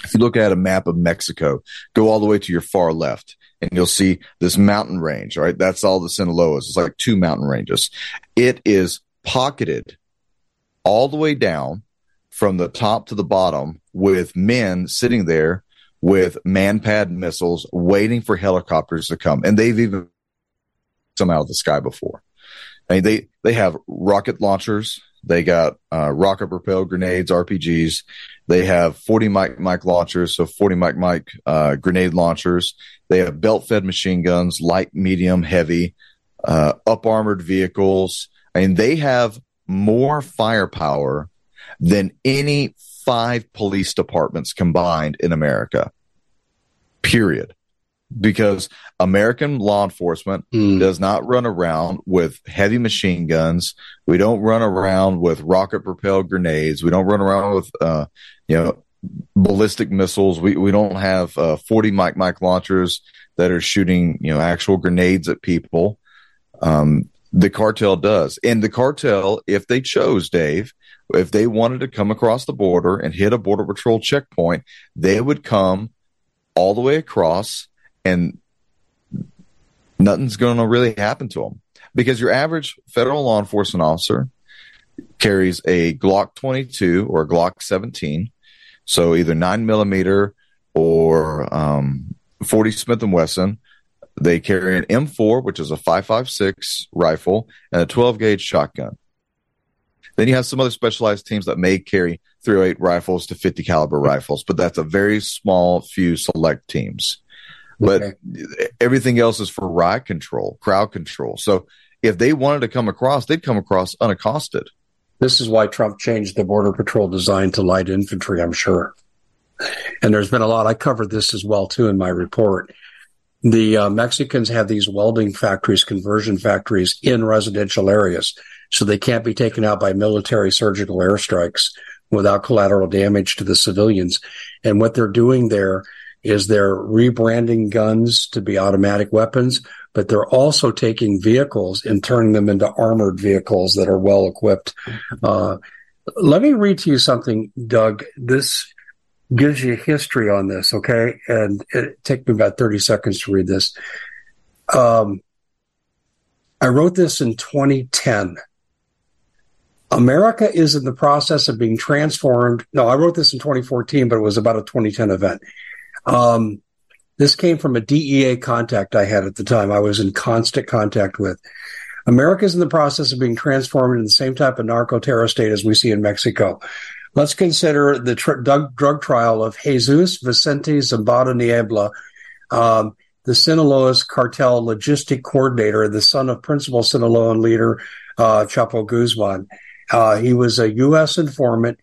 If you look at a map of Mexico, go all the way to your far left and you'll see this mountain range, right? That's all the Sinaloas. It's like two mountain ranges. It is pocketed all the way down from the top to the bottom with men sitting there with manpad missiles waiting for helicopters to come. And they've even come out of the sky before. I mean, they, they have rocket launchers. They got uh, rocket propelled grenades, RPGs. They have 40 mic mic launchers, so 40 mic mic uh, grenade launchers. They have belt fed machine guns, light, medium, heavy, uh, up armored vehicles. I mean, they have more firepower than any five police departments combined in America. Period because American law enforcement mm. does not run around with heavy machine guns. We don't run around with rocket propelled grenades. We don't run around with, uh, you know, ballistic missiles. We, we don't have, uh, 40 mic mic launchers that are shooting, you know, actual grenades at people. Um, the cartel does. And the cartel, if they chose, Dave, if they wanted to come across the border and hit a border patrol checkpoint, they would come all the way across and nothing's going to really happen to them because your average federal law enforcement officer carries a Glock 22 or a Glock 17. So either nine millimeter or um, 40 Smith and Wesson. They carry an M4, which is a 5.56 rifle, and a 12 gauge shotgun. Then you have some other specialized teams that may carry 308 rifles to 50 caliber rifles, but that's a very small few select teams but okay. everything else is for riot control, crowd control. So if they wanted to come across, they'd come across unaccosted. This is why Trump changed the border patrol design to light infantry, I'm sure. And there's been a lot. I covered this as well too in my report. The uh, Mexicans have these welding factories, conversion factories in residential areas, so they can't be taken out by military surgical airstrikes without collateral damage to the civilians. And what they're doing there is they're rebranding guns to be automatic weapons, but they're also taking vehicles and turning them into armored vehicles that are well equipped. Uh, let me read to you something, Doug. This gives you history on this, okay? And it took me about 30 seconds to read this. Um, I wrote this in 2010. America is in the process of being transformed. No, I wrote this in 2014, but it was about a 2010 event. Um, this came from a DEA contact I had at the time. I was in constant contact with. America is in the process of being transformed into the same type of narco terror state as we see in Mexico. Let's consider the tr- drug, drug, trial of Jesus Vicente Zambada Niebla, um, the Sinaloa's cartel logistic coordinator, the son of principal Sinaloan leader uh, Chapo Guzman. Uh, he was a U.S. informant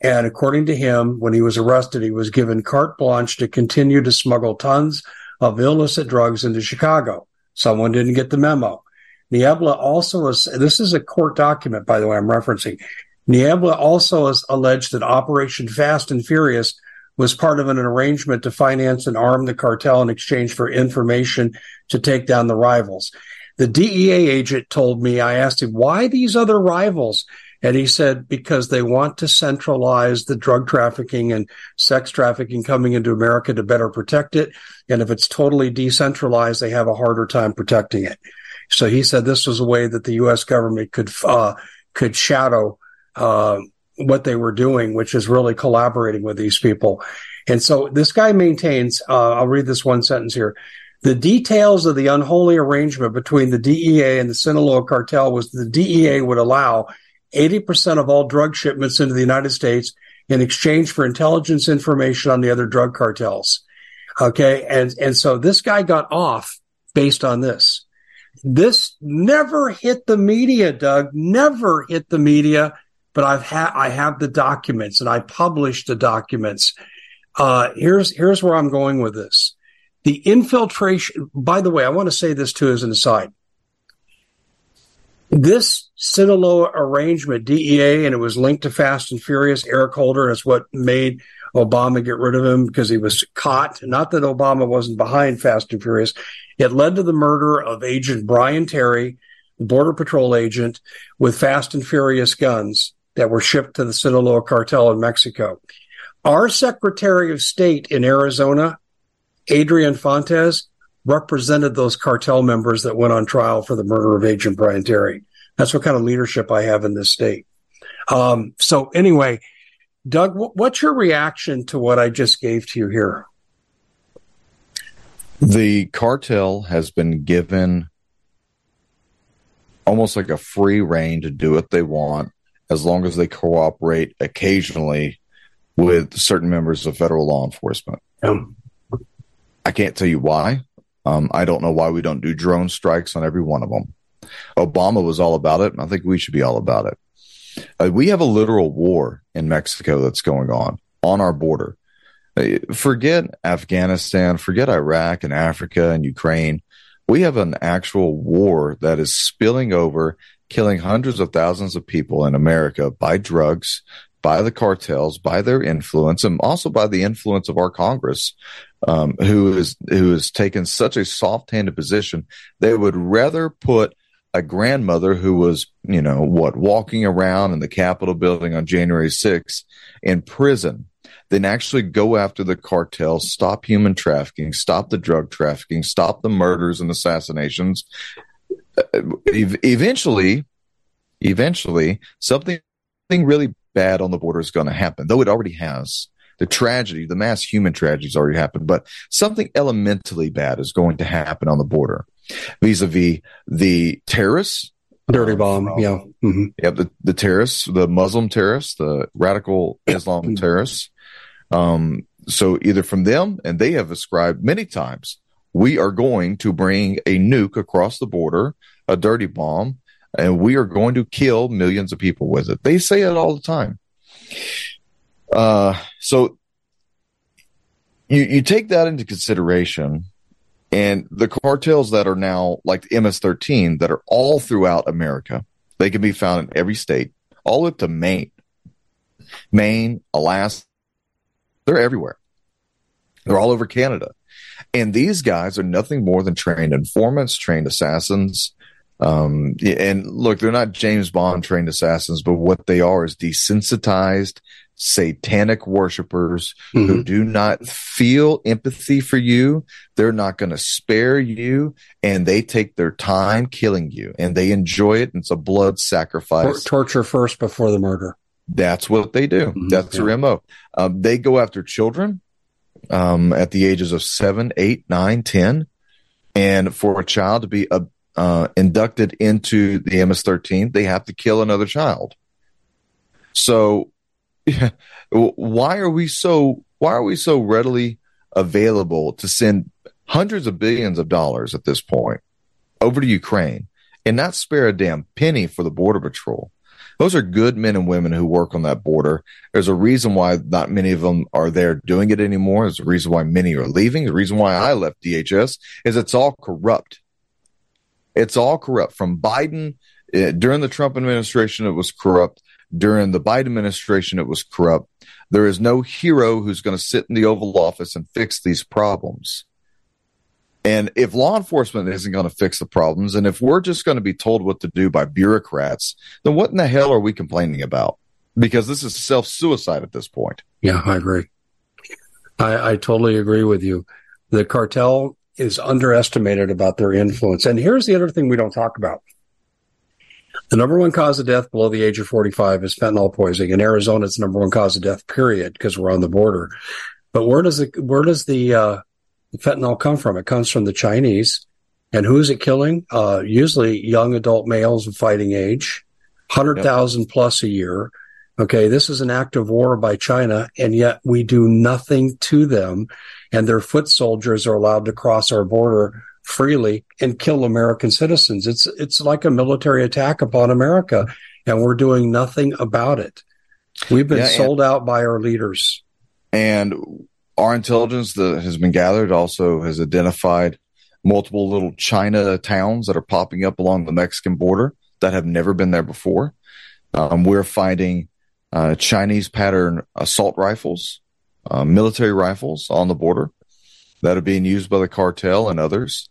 and according to him, when he was arrested, he was given carte blanche to continue to smuggle tons of illicit drugs into Chicago. Someone didn't get the memo. Niebla also is, this is a court document, by the way, I'm referencing. Niebla also has alleged that Operation Fast and Furious was part of an arrangement to finance and arm the cartel in exchange for information to take down the rivals. The DEA agent told me, I asked him, why these other rivals? And he said, because they want to centralize the drug trafficking and sex trafficking coming into America to better protect it. And if it's totally decentralized, they have a harder time protecting it. So he said this was a way that the U.S. government could, uh, could shadow, uh, what they were doing, which is really collaborating with these people. And so this guy maintains, uh, I'll read this one sentence here. The details of the unholy arrangement between the DEA and the Sinaloa cartel was the DEA would allow 80% of all drug shipments into the United States in exchange for intelligence information on the other drug cartels. Okay. And, and so this guy got off based on this. This never hit the media, Doug, never hit the media, but I've had, I have the documents and I published the documents. Uh, here's, here's where I'm going with this. The infiltration, by the way, I want to say this too as an aside. This Sinaloa arrangement, DEA, and it was linked to Fast and Furious, Eric Holder, and it's what made Obama get rid of him because he was caught. Not that Obama wasn't behind Fast and Furious. It led to the murder of Agent Brian Terry, the Border Patrol agent, with Fast and Furious guns that were shipped to the Sinaloa cartel in Mexico. Our Secretary of State in Arizona, Adrian Fontes, represented those cartel members that went on trial for the murder of Agent Brian Terry. That's what kind of leadership I have in this state. Um, so anyway, Doug, what's your reaction to what I just gave to you here? The cartel has been given almost like a free reign to do what they want as long as they cooperate occasionally with certain members of federal law enforcement. Um, I can't tell you why. Um, I don't know why we don't do drone strikes on every one of them. Obama was all about it. and I think we should be all about it. Uh, we have a literal war in Mexico that's going on on our border. Uh, forget Afghanistan, forget Iraq and Africa and Ukraine. We have an actual war that is spilling over, killing hundreds of thousands of people in America by drugs, by the cartels, by their influence, and also by the influence of our Congress, um, who is who has taken such a soft-handed position. They would rather put a grandmother who was, you know, what walking around in the Capitol building on January 6th in prison than actually go after the cartels, stop human trafficking, stop the drug trafficking, stop the murders and assassinations. Uh, eventually, eventually, something really bad on the border is going to happen, though it already has. The tragedy, the mass human tragedy has already happened, but something elementally bad is going to happen on the border vis-a-vis the terrorists. Dirty bomb, um, yeah. Mm-hmm. Yeah, the, the terrorists, the Muslim terrorists, the radical Islam terrorists. Um, so either from them, and they have ascribed many times, we are going to bring a nuke across the border, a dirty bomb, and we are going to kill millions of people with it. They say it all the time. Uh, so you, you take that into consideration and the cartels that are now like the MS-13 that are all throughout America, they can be found in every state, all up to Maine, Maine, Alaska, they're everywhere. They're all over Canada. And these guys are nothing more than trained informants, trained assassins, um, and look, they're not James Bond trained assassins, but what they are is desensitized satanic worshippers mm-hmm. who do not feel empathy for you. They're not going to spare you and they take their time killing you and they enjoy it. It's a blood sacrifice. torture first before the murder. That's what they do. Mm-hmm. That's yeah. their MO. Um, they go after children, um, at the ages of seven, eight, nine, ten. And for a child to be a uh, inducted into the MS-13, they have to kill another child. So, why are we so why are we so readily available to send hundreds of billions of dollars at this point over to Ukraine and not spare a damn penny for the border patrol? Those are good men and women who work on that border. There's a reason why not many of them are there doing it anymore. There's a reason why many are leaving. The reason why I left DHS is it's all corrupt. It's all corrupt from Biden. Uh, during the Trump administration, it was corrupt. During the Biden administration, it was corrupt. There is no hero who's going to sit in the Oval Office and fix these problems. And if law enforcement isn't going to fix the problems, and if we're just going to be told what to do by bureaucrats, then what in the hell are we complaining about? Because this is self suicide at this point. Yeah, I agree. I, I totally agree with you. The cartel is underestimated about their influence. And here's the other thing we don't talk about. The number one cause of death below the age of 45 is fentanyl poisoning. In Arizona, it's the number one cause of death, period, because we're on the border. But where does the, where does the, uh, fentanyl come from? It comes from the Chinese. And who's it killing? Uh, usually young adult males of fighting age, 100,000 yep. plus a year. Okay. This is an act of war by China, and yet we do nothing to them. And their foot soldiers are allowed to cross our border freely and kill American citizens. It's, it's like a military attack upon America, and we're doing nothing about it. We've been yeah, sold out by our leaders. And our intelligence that has been gathered also has identified multiple little China towns that are popping up along the Mexican border that have never been there before. Um, we're finding uh, Chinese pattern assault rifles, uh, military rifles on the border that are being used by the cartel and others.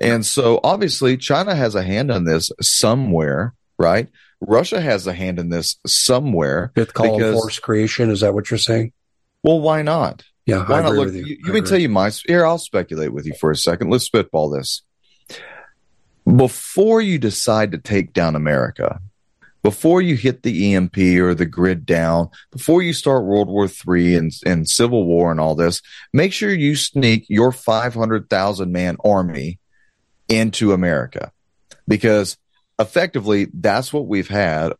And so obviously China has a hand on this somewhere, right? Russia has a hand in this somewhere. Fifth column force creation. Is that what you're saying? Well, why not? Yeah, why not look? You, you, you tell you my here. I'll speculate with you for a second. Let's spitball this. Before you decide to take down America, before you hit the EMP or the grid down, before you start World War III and, and Civil War and all this, make sure you sneak your 500,000 man army into America because effectively that's what we've had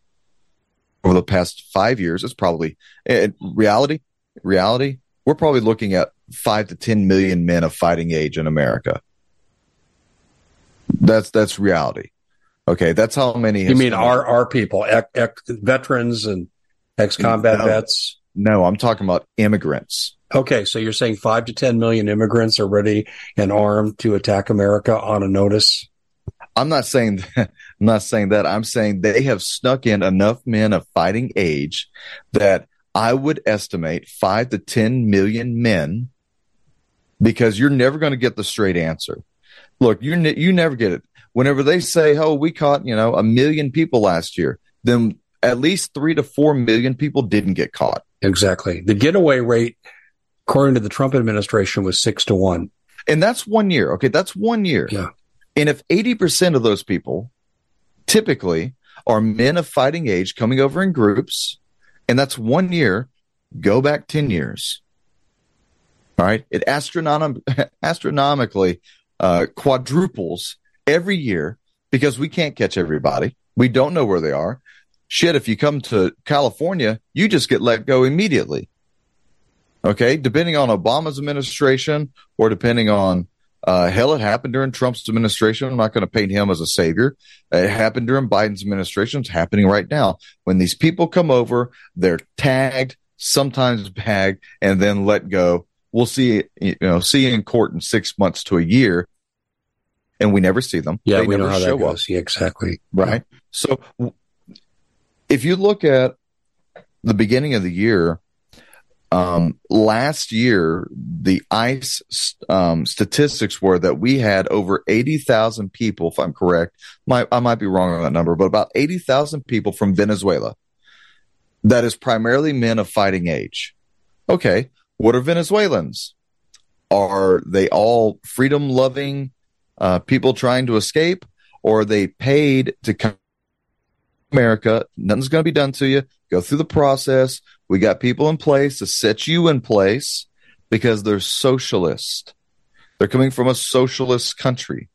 over the past five years. It's probably in reality, reality, we're probably looking at five to 10 million men of fighting age in America. That's, that's reality. Okay. That's how many. You mean our, our people, ex, ex, veterans and ex combat no, vets? No, I'm talking about immigrants. Okay. So you're saying five to 10 million immigrants are ready and armed to attack America on a notice? I'm not saying that, I'm not saying that. I'm saying they have snuck in enough men of fighting age that I would estimate five to 10 million men because you're never going to get the straight answer. Look, you ne- you never get it. Whenever they say, "Oh, we caught you know a million people last year," then at least three to four million people didn't get caught. Exactly. The getaway rate, according to the Trump administration, was six to one, and that's one year. Okay, that's one year. Yeah. And if eighty percent of those people, typically, are men of fighting age coming over in groups and that's one year. Go back 10 years. All right. It astronom- astronomically uh, quadruples every year because we can't catch everybody. We don't know where they are. Shit, if you come to California, you just get let go immediately. Okay. Depending on Obama's administration or depending on uh, hell, it happened during Trump's administration. I'm not going to paint him as a savior. It happened during Biden's administration. It's happening right now. When these people come over, they're tagged, sometimes bagged, and then let go. We'll see, you know, see in court in six months to a year, and we never see them. Yeah, they we know how that goes. Up. Yeah, exactly. Right. So, if you look at the beginning of the year, um, last year, the ICE um, statistics were that we had over 80,000 people, if I'm correct. My, I might be wrong on that number, but about 80,000 people from Venezuela. That is primarily men of fighting age. Okay. What are Venezuelans? Are they all freedom loving uh, people trying to escape? Or they paid to come America? Nothing's going to be done to you. Go through the process we got people in place to set you in place because they're socialist. They're coming from a socialist country.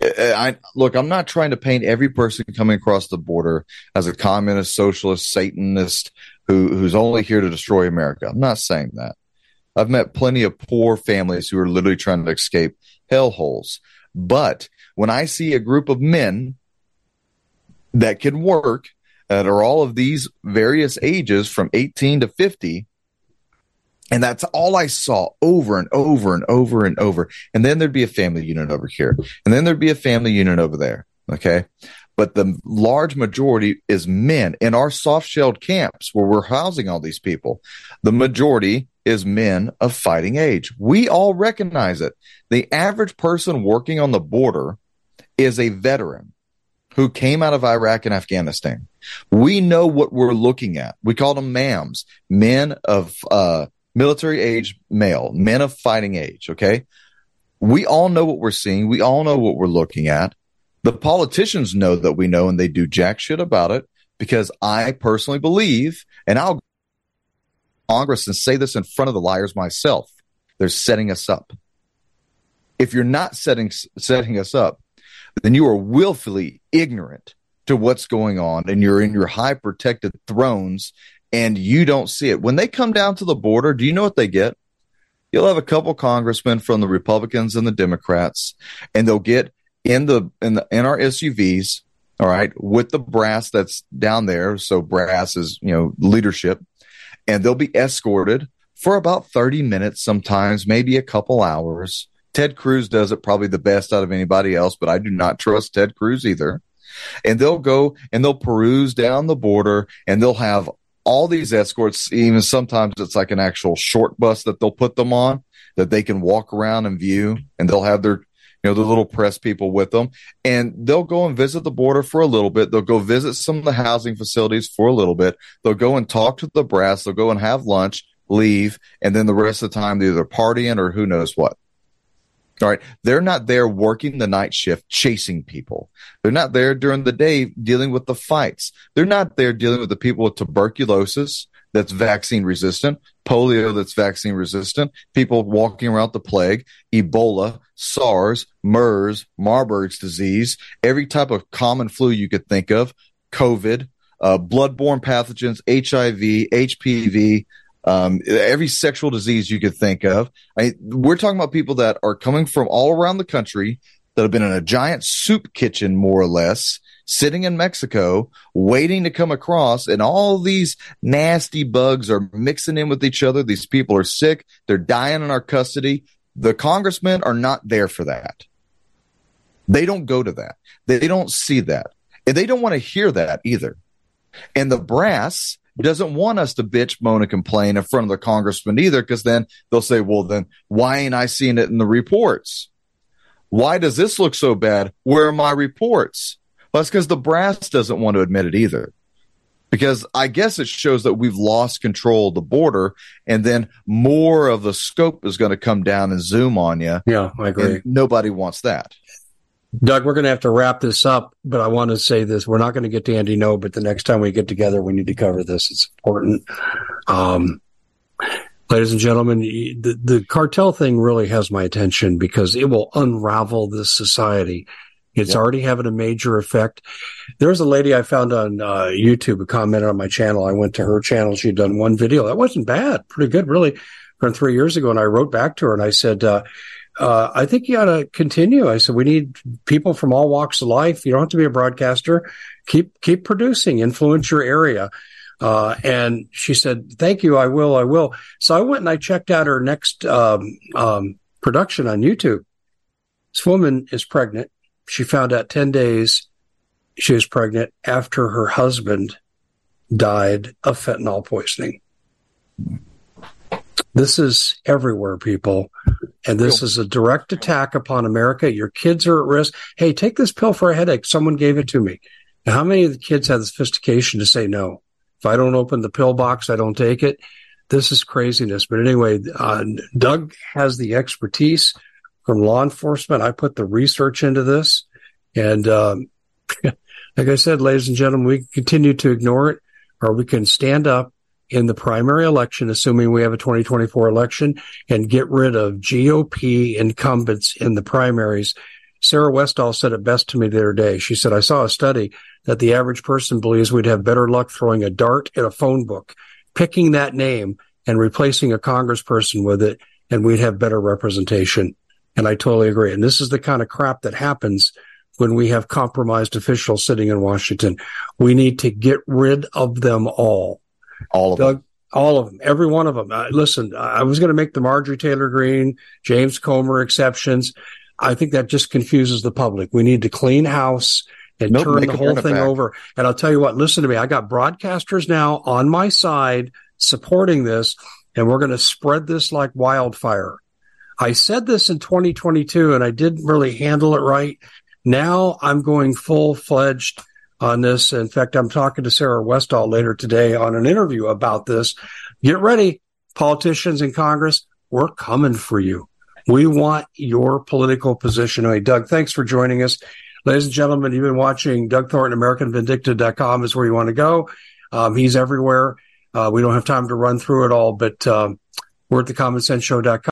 I, look, I'm not trying to paint every person coming across the border as a communist, socialist, Satanist who, who's only here to destroy America. I'm not saying that. I've met plenty of poor families who are literally trying to escape hellholes. But when I see a group of men that can work that are all of these various ages from 18 to 50. And that's all I saw over and over and over and over. And then there'd be a family unit over here. And then there'd be a family unit over there. Okay. But the large majority is men in our soft shelled camps where we're housing all these people. The majority is men of fighting age. We all recognize it. The average person working on the border is a veteran who came out of Iraq and Afghanistan. We know what we're looking at. We call them MAMs, men of uh, military age male, men of fighting age. Okay. We all know what we're seeing. We all know what we're looking at. The politicians know that we know and they do jack shit about it because I personally believe, and I'll Congress and say this in front of the liars myself, They're setting us up. If you're not setting setting us up, then you are willfully ignorant to what's going on and you're in your high protected thrones and you don't see it. When they come down to the border, do you know what they get? You'll have a couple congressmen from the Republicans and the Democrats, and they'll get in the in the in our SUVs, all right, with the brass that's down there. So brass is you know leadership, and they'll be escorted for about 30 minutes, sometimes maybe a couple hours. Ted Cruz does it probably the best out of anybody else, but I do not trust Ted Cruz either. And they'll go and they'll peruse down the border and they'll have all these escorts, even sometimes it's like an actual short bus that they'll put them on that they can walk around and view and they'll have their you know the little press people with them and they'll go and visit the border for a little bit they'll go visit some of the housing facilities for a little bit they'll go and talk to the brass they'll go and have lunch leave and then the rest of the time they're either partying or who knows what all right. They're not there working the night shift, chasing people. They're not there during the day dealing with the fights. They're not there dealing with the people with tuberculosis that's vaccine resistant, polio that's vaccine resistant, people walking around the plague, Ebola, SARS, MERS, Marburg's disease, every type of common flu you could think of, COVID, uh, bloodborne pathogens, HIV, HPV, um, every sexual disease you could think of. I, we're talking about people that are coming from all around the country that have been in a giant soup kitchen, more or less, sitting in Mexico, waiting to come across, and all these nasty bugs are mixing in with each other. These people are sick. They're dying in our custody. The congressmen are not there for that. They don't go to that. They don't see that. And they don't want to hear that either. And the brass doesn't want us to bitch, moan, and complain in front of the congressman either, because then they'll say, well, then why ain't I seeing it in the reports? Why does this look so bad? Where are my reports? Well, that's because the brass doesn't want to admit it either. Because I guess it shows that we've lost control of the border, and then more of the scope is going to come down and zoom on you. Yeah, I agree. nobody wants that. Doug, we're going to have to wrap this up, but I want to say this. We're not going to get to Andy Ngo, but the next time we get together, we need to cover this. It's important. Um, ladies and gentlemen, the, the cartel thing really has my attention because it will unravel this society. It's yep. already having a major effect. There's a lady I found on uh, YouTube who commented on my channel. I went to her channel. She'd done one video. That wasn't bad. Pretty good, really, from three years ago. And I wrote back to her and I said, uh, uh, I think you ought to continue. I said, we need people from all walks of life. You don't have to be a broadcaster. Keep, keep producing, influence your area. Uh, and she said, thank you. I will. I will. So I went and I checked out her next, um, um, production on YouTube. This woman is pregnant. She found out 10 days she was pregnant after her husband died of fentanyl poisoning. This is everywhere, people. And this is a direct attack upon America. Your kids are at risk. Hey, take this pill for a headache. Someone gave it to me. Now, how many of the kids have the sophistication to say no? If I don't open the pill box, I don't take it. This is craziness. But anyway, uh, Doug has the expertise from law enforcement. I put the research into this. And um, like I said, ladies and gentlemen, we continue to ignore it or we can stand up in the primary election, assuming we have a 2024 election, and get rid of GOP incumbents in the primaries. Sarah Westall said it best to me the other day. She said, I saw a study that the average person believes we'd have better luck throwing a dart at a phone book, picking that name and replacing a congressperson with it, and we'd have better representation. And I totally agree. And this is the kind of crap that happens when we have compromised officials sitting in Washington. We need to get rid of them all. All of Doug, them. All of them, every one of them. Uh, listen, I was going to make the Marjorie Taylor Greene, James Comer exceptions. I think that just confuses the public. We need to clean house and nope, turn the whole thing over. And I'll tell you what, listen to me. I got broadcasters now on my side supporting this, and we're going to spread this like wildfire. I said this in 2022 and I didn't really handle it right. Now I'm going full fledged on this. In fact, I'm talking to Sarah Westall later today on an interview about this. Get ready, politicians in Congress. We're coming for you. We want your political position. Hey, Doug, thanks for joining us. Ladies and gentlemen, you've been watching Doug Thornton, AmericanVindicator.com is where you want to go. Um, he's everywhere. Uh, we don't have time to run through it all, but um, we're at thecommonsenseshow.com.